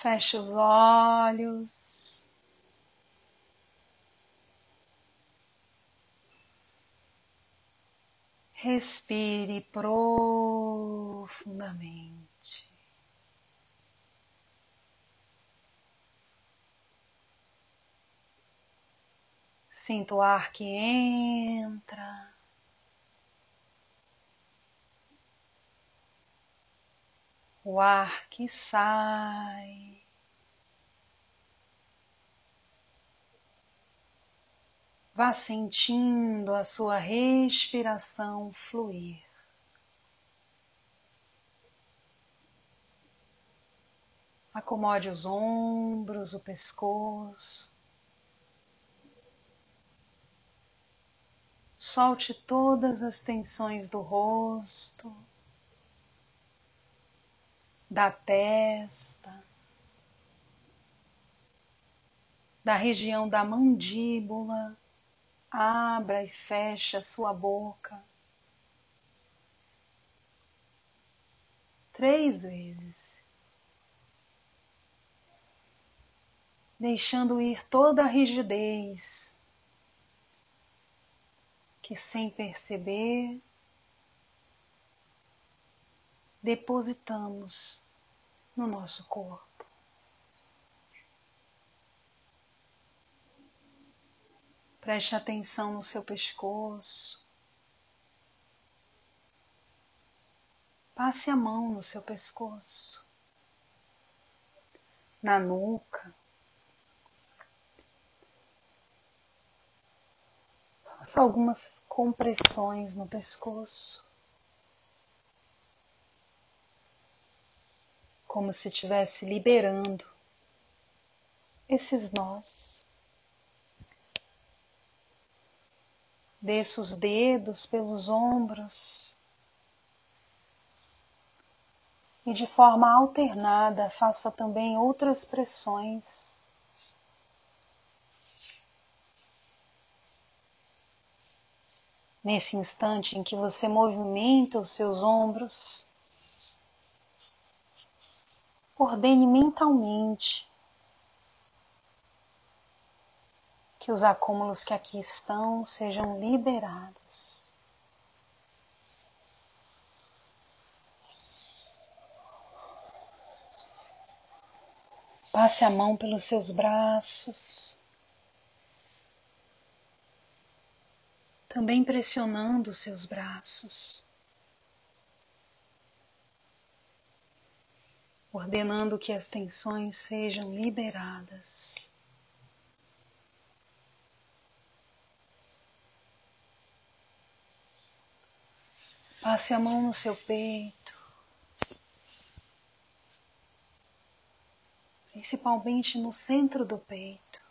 Feche os olhos. Respire profundamente. Sinta o ar que entra. O ar que sai. Vá sentindo a sua respiração fluir. Acomode os ombros, o pescoço. Solte todas as tensões do rosto, da testa, da região da mandíbula. Abra e feche a sua boca. Três vezes. Deixando ir toda a rigidez que sem perceber depositamos no nosso corpo. Preste atenção no seu pescoço. Passe a mão no seu pescoço, na nuca, Faça algumas compressões no pescoço, como se estivesse liberando esses nós. Desça os dedos pelos ombros e de forma alternada faça também outras pressões Nesse instante em que você movimenta os seus ombros, ordene mentalmente que os acúmulos que aqui estão sejam liberados. Passe a mão pelos seus braços. também pressionando os seus braços, ordenando que as tensões sejam liberadas. Passe a mão no seu peito, principalmente no centro do peito.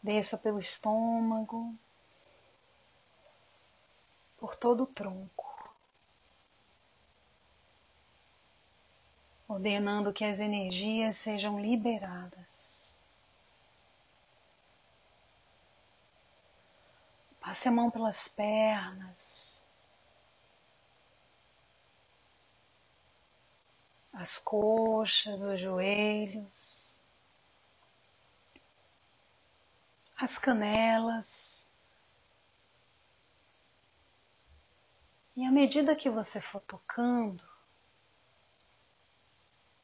Desça pelo estômago, por todo o tronco, ordenando que as energias sejam liberadas. Passe a mão pelas pernas, as coxas, os joelhos. as canelas. E à medida que você for tocando,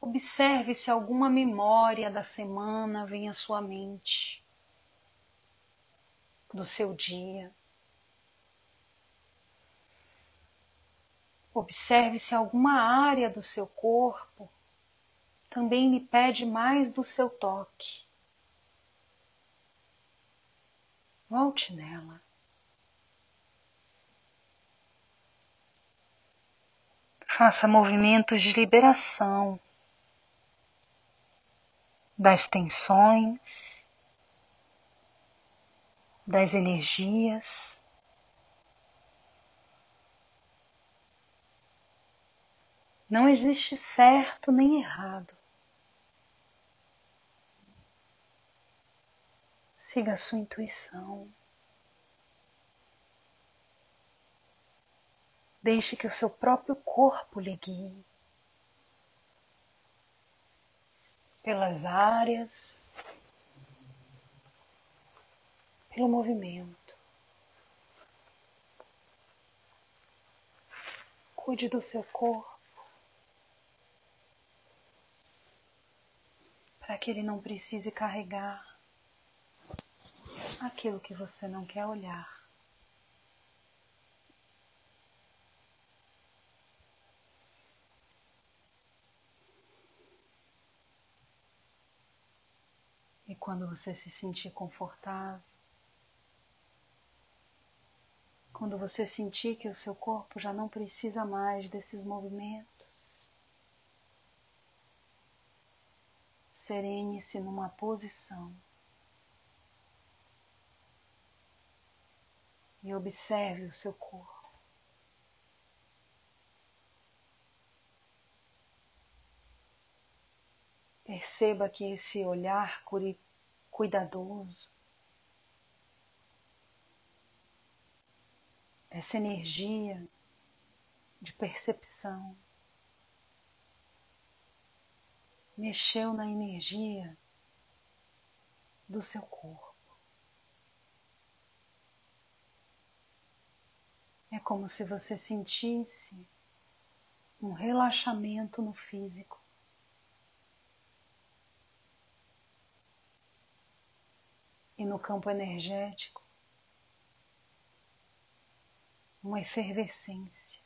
observe se alguma memória da semana vem à sua mente, do seu dia. Observe se alguma área do seu corpo também lhe pede mais do seu toque. Volte nela. Faça movimentos de liberação das tensões, das energias. Não existe certo nem errado. Siga a sua intuição. Deixe que o seu próprio corpo lhe guie. Pelas áreas, pelo movimento. Cuide do seu corpo para que ele não precise carregar aquilo que você não quer olhar. Quando você se sentir confortável, quando você sentir que o seu corpo já não precisa mais desses movimentos, serene-se numa posição. E observe o seu corpo. Perceba que esse olhar cuidadoso, essa energia de percepção, mexeu na energia do seu corpo. É como se você sentisse um relaxamento no físico. E no campo energético, uma efervescência.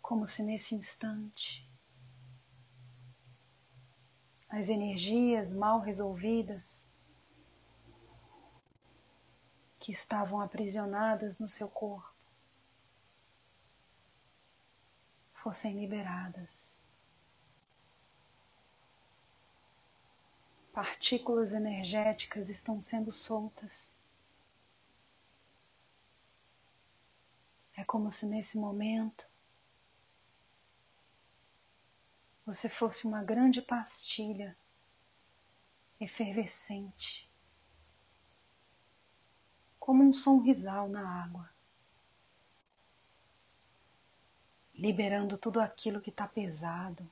Como se nesse instante as energias mal resolvidas que estavam aprisionadas no seu corpo fossem liberadas. Partículas energéticas estão sendo soltas. É como se nesse momento você fosse uma grande pastilha efervescente como um sonrisal na água, liberando tudo aquilo que está pesado,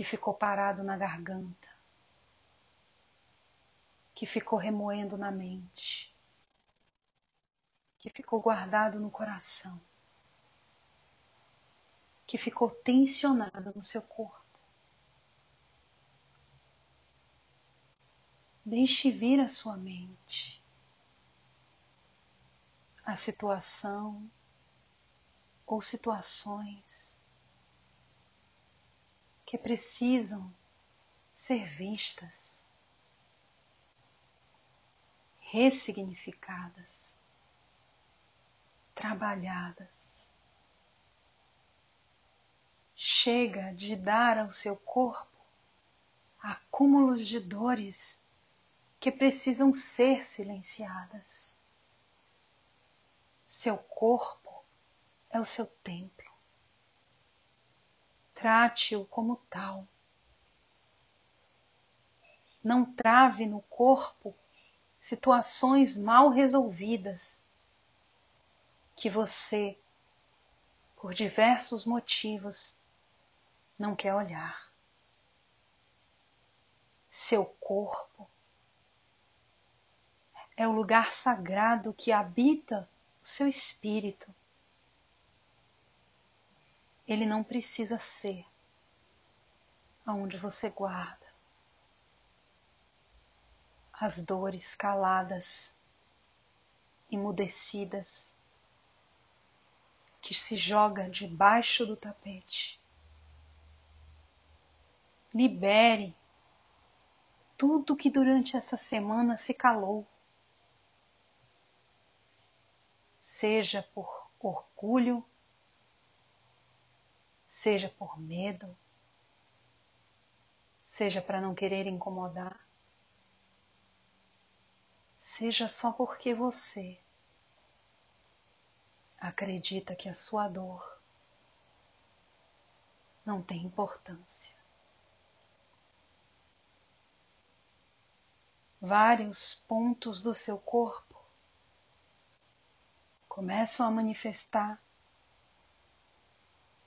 que ficou parado na garganta, que ficou remoendo na mente, que ficou guardado no coração, que ficou tensionado no seu corpo. Deixe vir à sua mente a situação ou situações que precisam ser vistas, ressignificadas, trabalhadas. Chega de dar ao seu corpo acúmulos de dores que precisam ser silenciadas. Seu corpo é o seu templo. Trate-o como tal. Não trave no corpo situações mal resolvidas que você, por diversos motivos, não quer olhar. Seu corpo é o lugar sagrado que habita o seu espírito. Ele não precisa ser aonde você guarda as dores caladas, emudecidas, que se joga debaixo do tapete. Libere tudo que durante essa semana se calou. seja por orgulho, seja por medo, seja para não querer incomodar, seja só porque você acredita que a sua dor não tem importância. Vários pontos do seu corpo começam a manifestar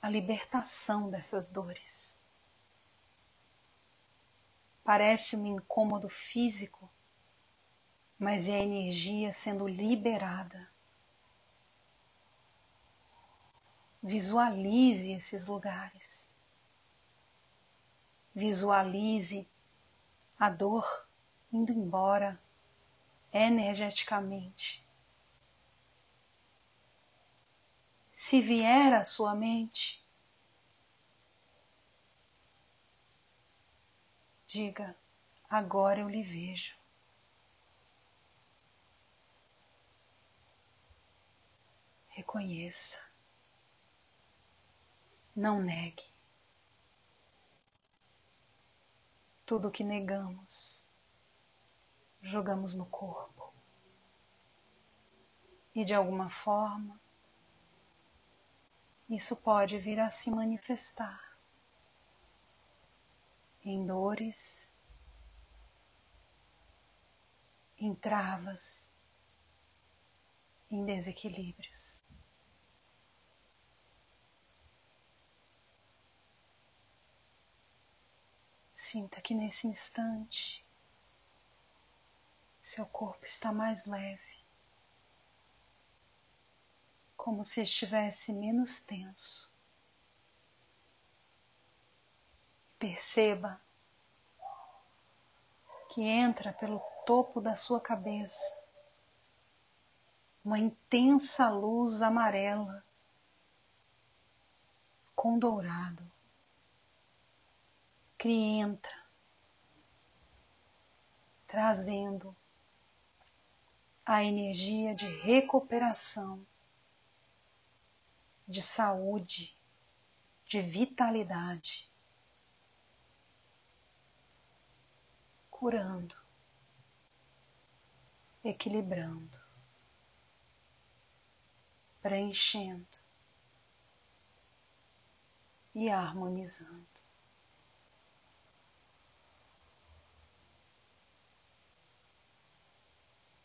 a libertação dessas dores. Parece um incômodo físico, mas é a energia sendo liberada. Visualize esses lugares. Visualize a dor indo embora energeticamente. Se vier à sua mente, diga: agora eu lhe vejo. Reconheça. Não negue. Tudo que negamos, jogamos no corpo. E de alguma forma, isso pode vir a se manifestar em dores, em travas, em desequilíbrios. Sinta que nesse instante seu corpo está mais leve, como se estivesse menos tenso. Perceba que entra pelo topo da sua cabeça uma intensa luz amarela com dourado que entra, trazendo a energia de recuperação, de saúde, de vitalidade, curando, equilibrando, preenchendo e harmonizando.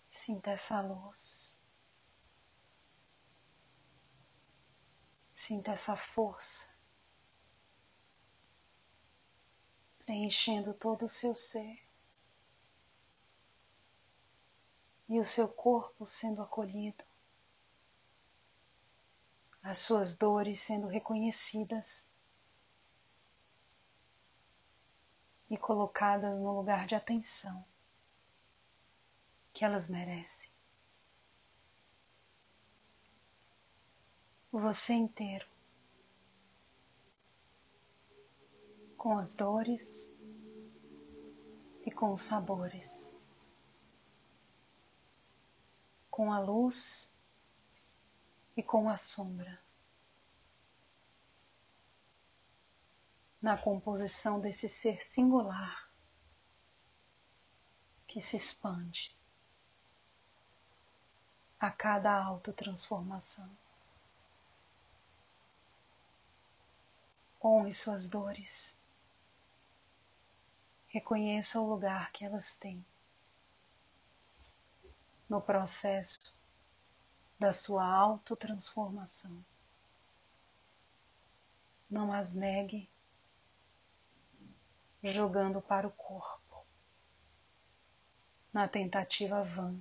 Sinta essa luz. Sinta essa força. Preenchendo todo o seu ser. E o seu corpo sendo acolhido, as suas dores sendo reconhecidas. E colocadas no lugar de atenção que elas merecem. Você inteiro, com as dores e com os sabores, com a luz e com a sombra. Na composição desse ser singular que se expande a cada autotransformação. Honre suas dores. Reconheça o lugar que elas têm no processo da sua autotransformação. Não as negue, jogando para o corpo, na tentativa vã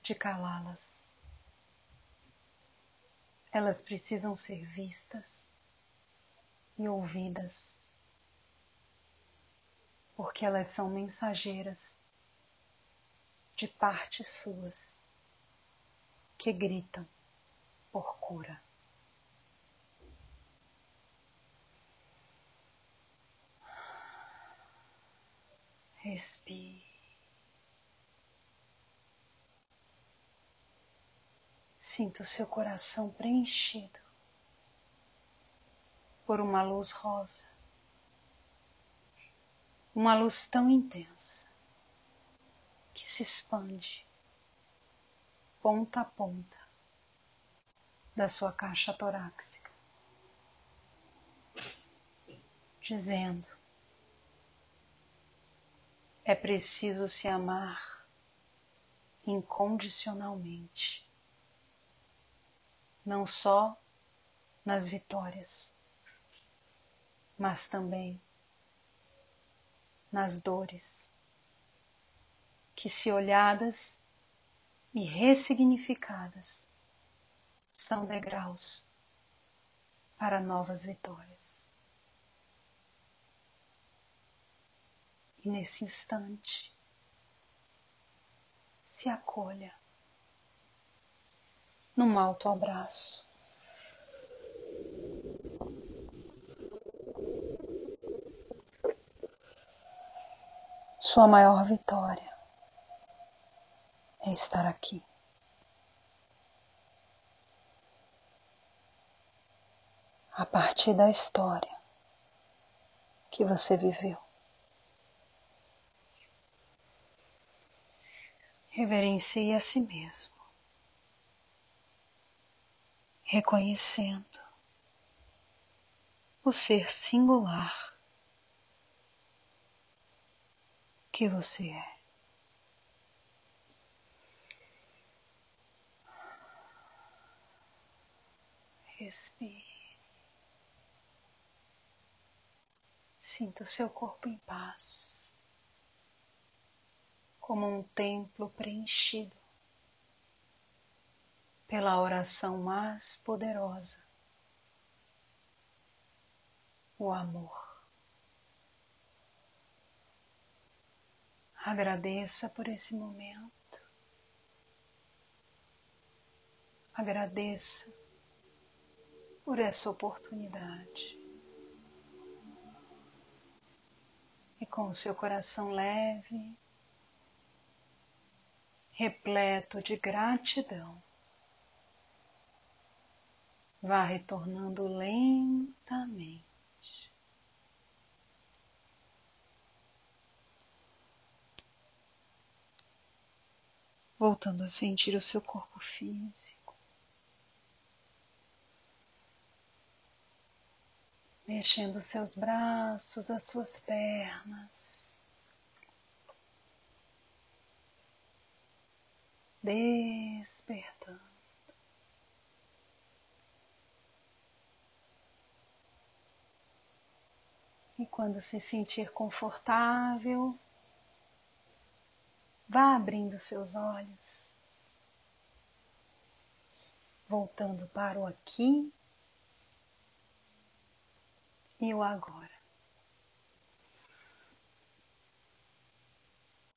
de calá-las. Elas precisam ser vistas e ouvidas, porque elas são mensageiras de partes suas que gritam por cura. Respire. Sinta o seu coração preenchido por uma luz rosa, uma luz tão intensa que se expande ponta a ponta da sua caixa torácica, dizendo: é preciso se amar incondicionalmente não só nas vitórias, mas também nas dores, que se olhadas e ressignificadas são degraus para novas vitórias. E nesse instante, se acolha num alto abraço. Sua maior vitória é estar aqui. A partir da história que você viveu. Reverencie a si mesmo, reconhecendo o ser singular que você é. Respire. Sinta o seu corpo em paz, como um templo preenchido pela oração mais poderosa, o amor. Agradeça por esse momento. Agradeça por essa oportunidade. E com o seu coração leve, repleto de gratidão, vá retornando lentamente voltando a sentir o seu corpo físico, mexendo os seus braços, as suas pernas, despertando. E quando se sentir confortável, Vá abrindo seus olhos, voltando para o aqui e o agora.